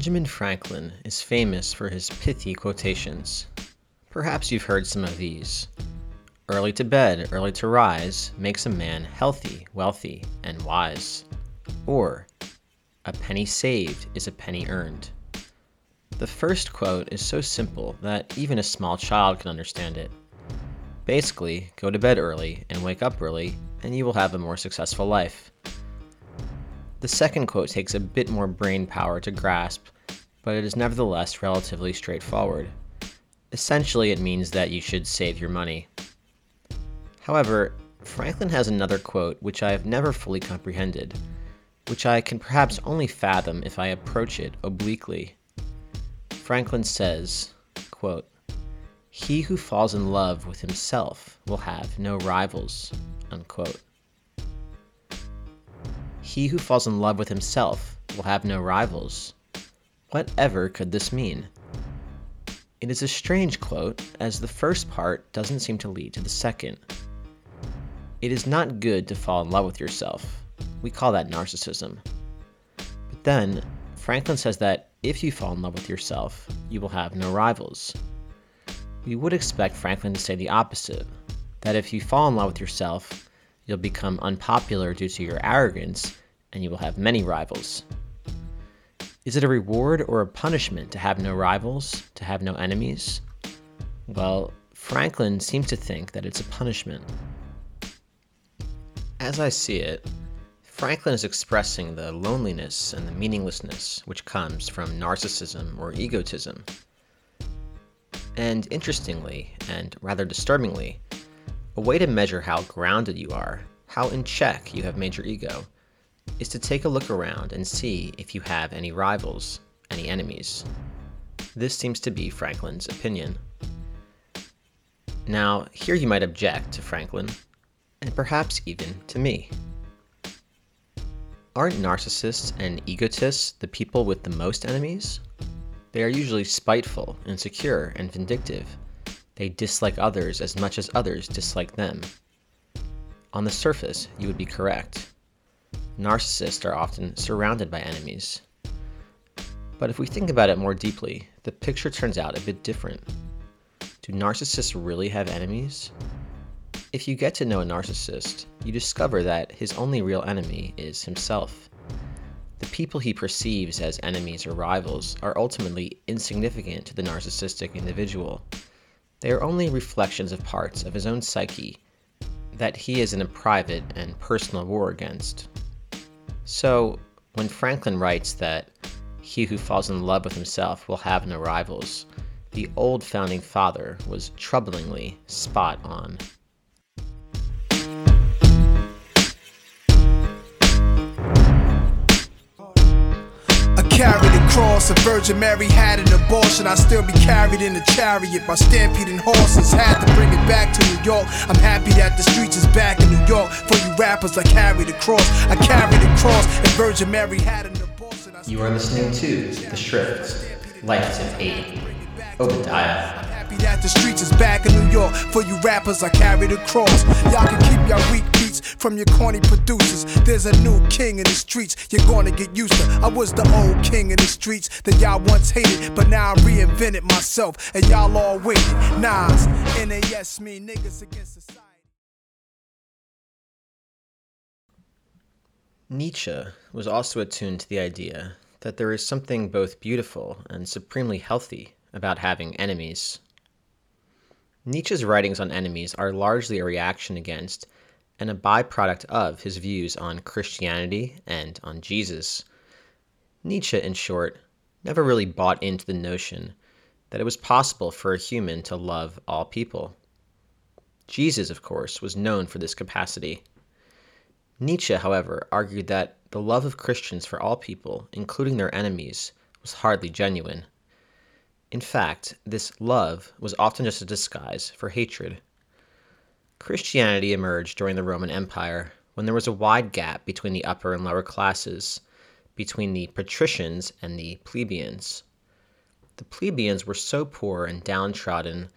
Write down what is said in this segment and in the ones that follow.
Benjamin Franklin is famous for his pithy quotations. Perhaps you've heard some of these. Early to bed, early to rise makes a man healthy, wealthy, and wise. Or, a penny saved is a penny earned. The first quote is so simple that even a small child can understand it. Basically, go to bed early and wake up early, and you will have a more successful life. The second quote takes a bit more brain power to grasp, but it is nevertheless relatively straightforward. Essentially, it means that you should save your money. However, Franklin has another quote which I have never fully comprehended, which I can perhaps only fathom if I approach it obliquely. Franklin says, quote, He who falls in love with himself will have no rivals. Unquote. He who falls in love with himself will have no rivals. Whatever could this mean? It is a strange quote, as the first part doesn't seem to lead to the second. It is not good to fall in love with yourself. We call that narcissism. But then, Franklin says that if you fall in love with yourself, you will have no rivals. We would expect Franklin to say the opposite that if you fall in love with yourself, you'll become unpopular due to your arrogance and you will have many rivals. Is it a reward or a punishment to have no rivals, to have no enemies? Well, Franklin seems to think that it's a punishment. As I see it, Franklin is expressing the loneliness and the meaninglessness which comes from narcissism or egotism. And interestingly, and rather disturbingly, a way to measure how grounded you are, how in check you have made your ego, is to take a look around and see if you have any rivals, any enemies. This seems to be Franklin's opinion. Now, here you might object to Franklin, and perhaps even to me. Aren't narcissists and egotists the people with the most enemies? They are usually spiteful, insecure, and vindictive. They dislike others as much as others dislike them. On the surface, you would be correct narcissists are often surrounded by enemies. But if we think about it more deeply, the picture turns out a bit different. Do narcissists really have enemies? If you get to know a narcissist, you discover that his only real enemy is himself. The people he perceives as enemies or rivals are ultimately insignificant to the narcissistic individual. They are only reflections of parts of his own psyche that he is in a private and personal war against. So, when Franklin writes that he who falls in love with himself will have no rivals, the old founding father was troublingly spot on. Carried a cross. A Virgin Mary had an abortion. I still be carried in a chariot by stampeding horses. Had to bring it back to New York. I'm happy that the streets is back in New York. For you rappers, I carried a cross. I carried a cross. And Virgin Mary had an abortion. You are listening to The Shrift, Life Tip 8, Obadiah happy that the streets is back in New York. For you rappers, I carry the cross. Y'all can keep y'all weak beats from your corny producers. There's a new king in the streets, you're gonna get used to. I was the old king in the streets that y'all once hated, but now I reinvented myself, and y'all all waited. Nas, NAS, me niggas against society. Nietzsche was also attuned to the idea that there is something both beautiful and supremely healthy about having enemies. Nietzsche's writings on enemies are largely a reaction against and a byproduct of his views on Christianity and on Jesus. Nietzsche, in short, never really bought into the notion that it was possible for a human to love all people. Jesus, of course, was known for this capacity. Nietzsche, however, argued that the love of Christians for all people, including their enemies, was hardly genuine. In fact, this love was often just a disguise for hatred. Christianity emerged during the Roman Empire when there was a wide gap between the upper and lower classes, between the patricians and the plebeians. The plebeians were so poor and downtrodden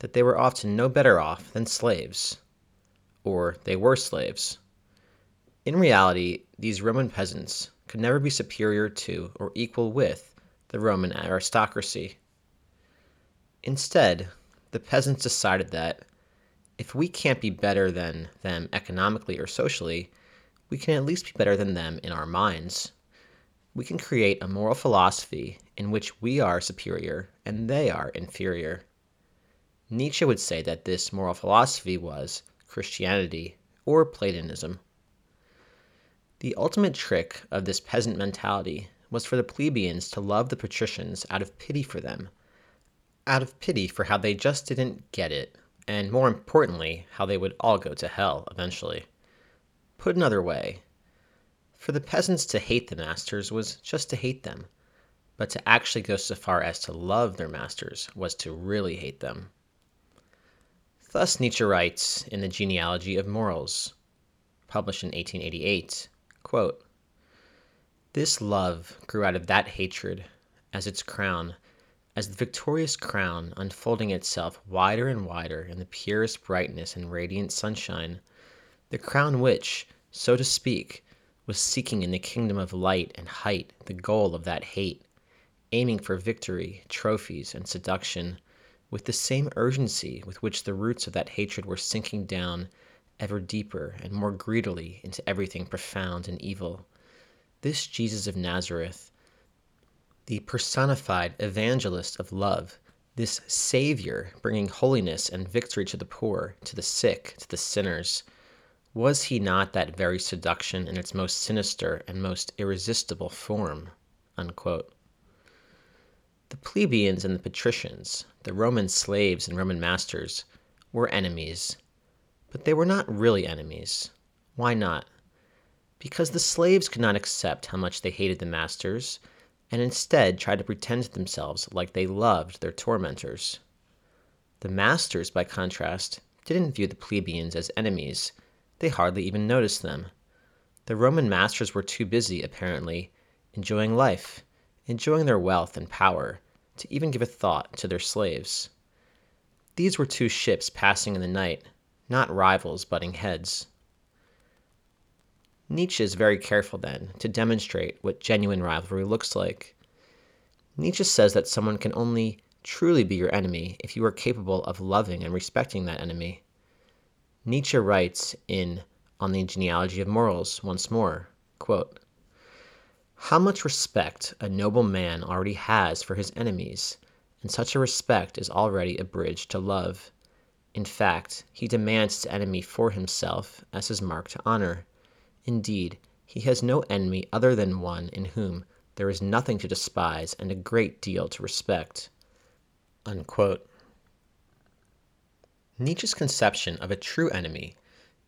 that they were often no better off than slaves. Or they were slaves. In reality, these Roman peasants could never be superior to or equal with the Roman aristocracy. Instead, the peasants decided that if we can't be better than them economically or socially, we can at least be better than them in our minds. We can create a moral philosophy in which we are superior and they are inferior. Nietzsche would say that this moral philosophy was Christianity or Platonism. The ultimate trick of this peasant mentality was for the plebeians to love the patricians out of pity for them, out of pity for how they just didn't get it, and more importantly, how they would all go to hell eventually. Put another way, for the peasants to hate the masters was just to hate them, but to actually go so far as to love their masters was to really hate them. Thus Nietzsche writes in the Genealogy of Morals, published in 1888, quote, This love grew out of that hatred as its crown, as the victorious crown unfolding itself wider and wider in the purest brightness and radiant sunshine, the crown which, so to speak, was seeking in the kingdom of light and height the goal of that hate, aiming for victory, trophies, and seduction with the same urgency with which the roots of that hatred were sinking down ever deeper and more greedily into everything profound and evil. This Jesus of Nazareth, the personified evangelist of love, this Savior bringing holiness and victory to the poor, to the sick, to the sinners, was he not that very seduction in its most sinister and most irresistible form? Unquote. The plebeians and the patricians, the Roman slaves and Roman masters, were enemies. But they were not really enemies. Why not? Because the slaves could not accept how much they hated the masters, and instead tried to pretend to themselves like they loved their tormentors. The masters, by contrast, didn't view the plebeians as enemies, they hardly even noticed them. The Roman masters were too busy, apparently, enjoying life enjoying their wealth and power, to even give a thought to their slaves. These were two ships passing in the night, not rivals butting heads. Nietzsche is very careful, then, to demonstrate what genuine rivalry looks like. Nietzsche says that someone can only truly be your enemy if you are capable of loving and respecting that enemy. Nietzsche writes in On the Genealogy of Morals once more quote, how much respect a noble man already has for his enemies, and such a respect is already a bridge to love. In fact, he demands his enemy for himself as his mark to honor. Indeed, he has no enemy other than one in whom there is nothing to despise and a great deal to respect. Nietzsche's conception of a true enemy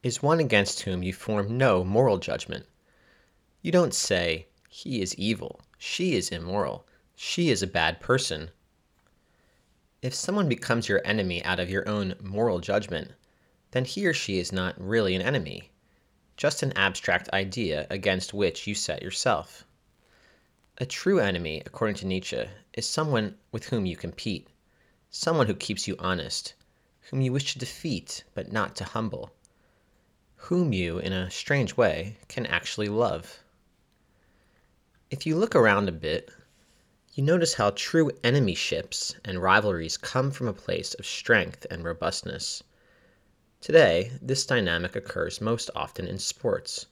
is one against whom you form no moral judgment. You don't say, he is evil. She is immoral. She is a bad person. If someone becomes your enemy out of your own moral judgment, then he or she is not really an enemy, just an abstract idea against which you set yourself. A true enemy, according to Nietzsche, is someone with whom you compete, someone who keeps you honest, whom you wish to defeat but not to humble, whom you, in a strange way, can actually love. If you look around a bit, you notice how true enemyships and rivalries come from a place of strength and robustness. Today, this dynamic occurs most often in sports.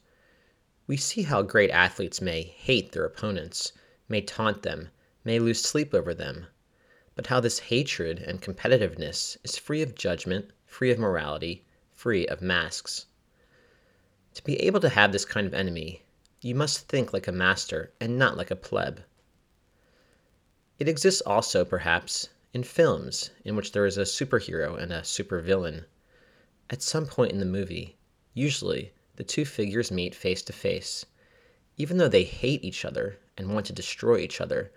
We see how great athletes may hate their opponents, may taunt them, may lose sleep over them, but how this hatred and competitiveness is free of judgment, free of morality, free of masks. To be able to have this kind of enemy you must think like a master and not like a pleb. It exists also, perhaps, in films in which there is a superhero and a supervillain. At some point in the movie, usually, the two figures meet face to face. Even though they hate each other and want to destroy each other,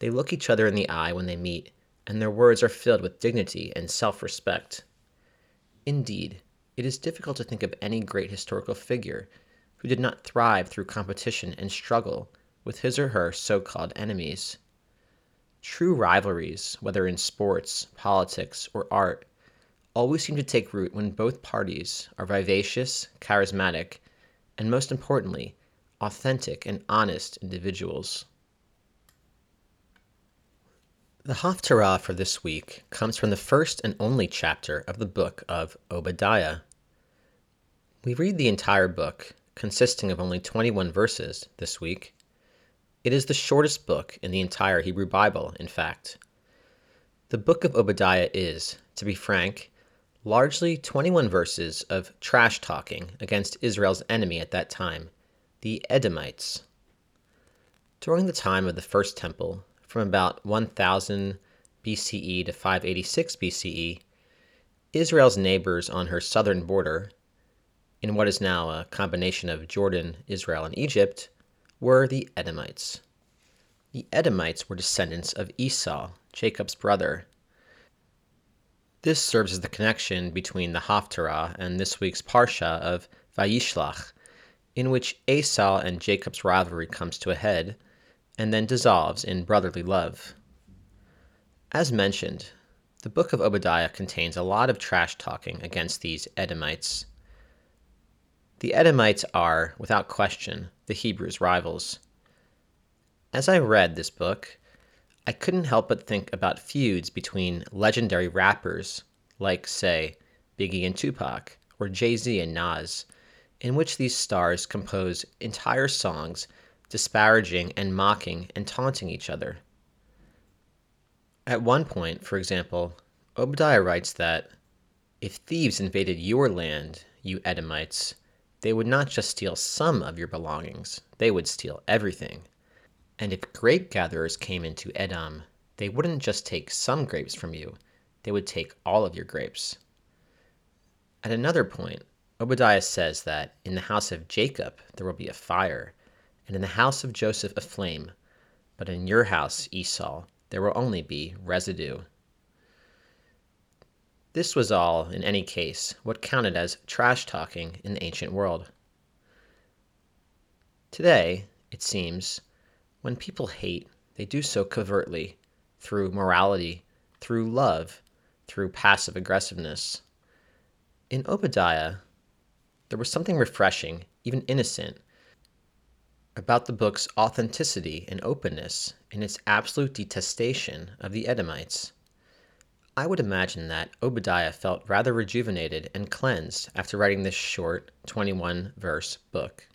they look each other in the eye when they meet, and their words are filled with dignity and self respect. Indeed, it is difficult to think of any great historical figure who did not thrive through competition and struggle with his or her so called enemies. True rivalries, whether in sports, politics, or art, always seem to take root when both parties are vivacious, charismatic, and most importantly, authentic and honest individuals. The Haftarah for this week comes from the first and only chapter of the book of Obadiah. We read the entire book, consisting of only 21 verses, this week. It is the shortest book in the entire Hebrew Bible, in fact. The book of Obadiah is, to be frank, largely 21 verses of trash talking against Israel's enemy at that time, the Edomites. During the time of the First Temple, from about 1000 BCE to 586 BCE, Israel's neighbors on her southern border, in what is now a combination of Jordan, Israel, and Egypt, were the Edomites. The Edomites were descendants of Esau, Jacob's brother. This serves as the connection between the Haftarah and this week's Parsha of Vayishlach, in which Esau and Jacob's rivalry comes to a head and then dissolves in brotherly love. As mentioned, the book of Obadiah contains a lot of trash talking against these Edomites. The Edomites are, without question, the Hebrews' rivals. As I read this book, I couldn't help but think about feuds between legendary rappers like, say, Biggie and Tupac, or Jay Z and Nas, in which these stars compose entire songs disparaging and mocking and taunting each other. At one point, for example, Obadiah writes that if thieves invaded your land, you Edomites, they would not just steal some of your belongings, they would steal everything. And if grape gatherers came into Edom, they wouldn't just take some grapes from you, they would take all of your grapes. At another point, Obadiah says that in the house of Jacob there will be a fire, and in the house of Joseph a flame, but in your house, Esau, there will only be residue. This was all, in any case, what counted as trash talking in the ancient world. Today, it seems, when people hate, they do so covertly, through morality, through love, through passive aggressiveness. In Obadiah, there was something refreshing, even innocent, about the book's authenticity and openness in its absolute detestation of the Edomites. I would imagine that Obadiah felt rather rejuvenated and cleansed after writing this short 21 verse book.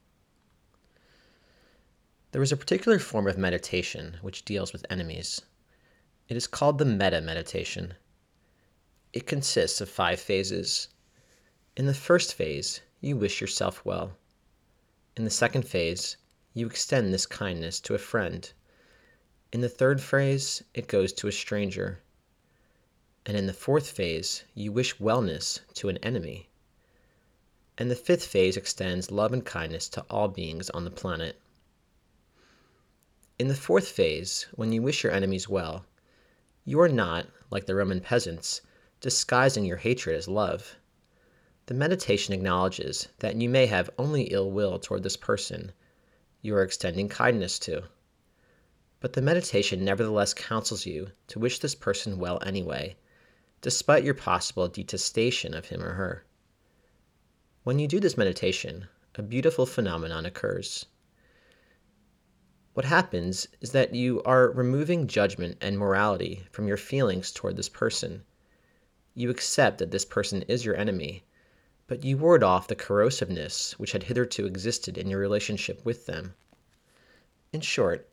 There is a particular form of meditation which deals with enemies. It is called the metta meditation. It consists of five phases. In the first phase, you wish yourself well. In the second phase, you extend this kindness to a friend. In the third phase, it goes to a stranger. And in the fourth phase, you wish wellness to an enemy. And the fifth phase extends love and kindness to all beings on the planet. In the fourth phase, when you wish your enemies well, you are not, like the Roman peasants, disguising your hatred as love. The meditation acknowledges that you may have only ill will toward this person you are extending kindness to. But the meditation nevertheless counsels you to wish this person well anyway, despite your possible detestation of him or her. When you do this meditation, a beautiful phenomenon occurs. What happens is that you are removing judgment and morality from your feelings toward this person. You accept that this person is your enemy, but you ward off the corrosiveness which had hitherto existed in your relationship with them. In short,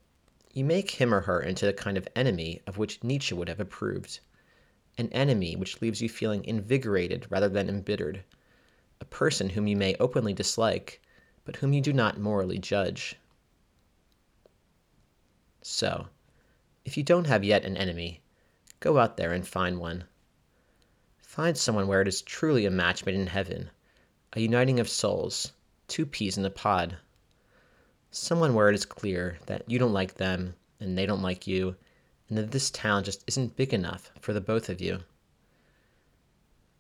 you make him or her into the kind of enemy of which Nietzsche would have approved an enemy which leaves you feeling invigorated rather than embittered, a person whom you may openly dislike, but whom you do not morally judge. So, if you don't have yet an enemy, go out there and find one. Find someone where it is truly a match made in heaven, a uniting of souls, two peas in a pod. Someone where it is clear that you don't like them and they don't like you, and that this town just isn't big enough for the both of you.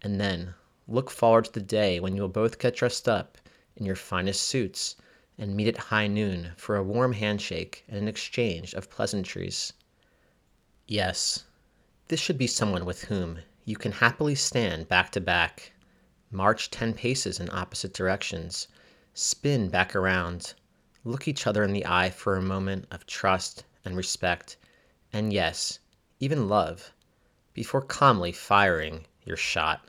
And then look forward to the day when you will both get dressed up in your finest suits and meet at high noon for a warm handshake and an exchange of pleasantries. Yes, this should be someone with whom you can happily stand back to back, march ten paces in opposite directions, spin back around, look each other in the eye for a moment of trust and respect, and yes, even love, before calmly firing your shot.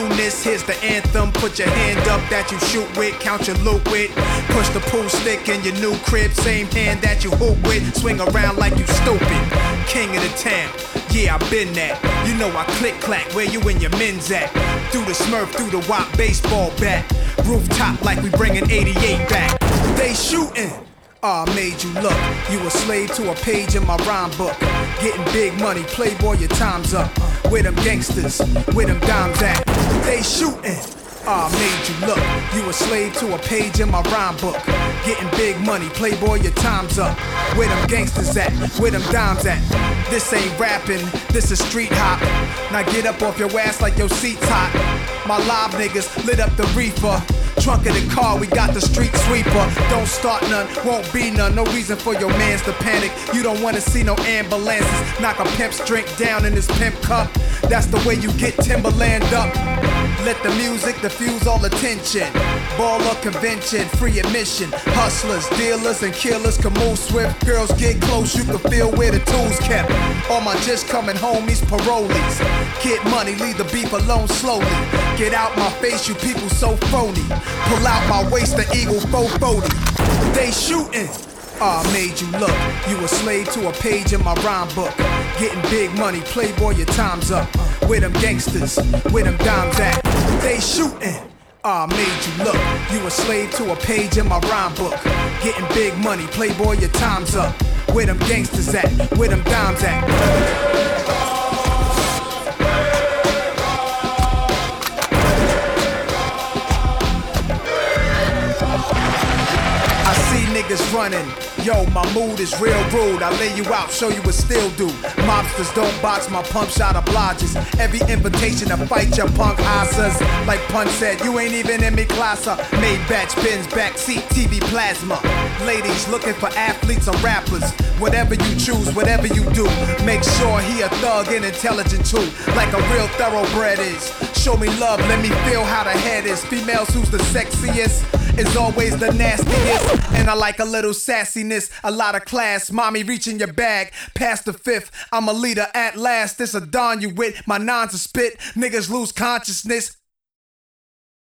Newness, here's the anthem. Put your hand up that you shoot with, count your loot with. Push the pool stick in your new crib, same hand that you hoop with. Swing around like you stupid. King of the town, yeah, I been that. You know I click clack, where you and your men's at? Through the smurf, through the wop baseball bat. Rooftop like we bringing 88 back. They shooting. Ah, I made you look. You a slave to a page in my rhyme book. Getting big money, playboy, your time's up. Where them gangsters, where them dimes at? They shooting. Ah, I made you look. You a slave to a page in my rhyme book. Getting big money, playboy, your time's up. Where them gangsters at? Where them dimes at? This ain't rapping, this is street hop. Now get up off your ass like your seat's hot. My live niggas lit up the reefer. Trunk of the car, we got the street sweeper. Don't start none, won't be none. No reason for your mans to panic. You don't wanna see no ambulances. Knock a pimp's drink down in his pimp cup. That's the way you get Timberland up. Let the music diffuse all attention. Baller convention, free admission. Hustlers, dealers, and killers can move swift. Girls get close, you can feel where the tools kept. All my just coming homies, parolees. Get money, leave the beef alone slowly. Get out my face, you people so phony. Pull out my waist, the eagle 440. They shooting. Ah, I made you look. You a slave to a page in my rhyme book. Getting big money, playboy, your time's up. Where them gangsters, where them dimes at? They shooting. Ah, I made you look. You a slave to a page in my rhyme book. Getting big money, playboy, your time's up. Where them gangsters at? Where them dimes at? Niggas running. Yo, my mood is real rude. I lay you out, show you what still do. Mobsters don't box my pump shot obliges. Every invitation to fight your punk asses. Like Pun said, you ain't even in me class. Maybach Benz, backseat, TV plasma. Ladies looking for athletes or rappers. Whatever you choose, whatever you do, make sure he a thug and intelligent too. Like a real thoroughbred is. Show me love, let me feel how the head is. Females who's the sexiest is always the nastiest. And I like a little sassiness, a lot of class. Mommy reaching your bag, past the fifth. I'm a leader at last. This a don you with. My nines a spit. Niggas lose consciousness.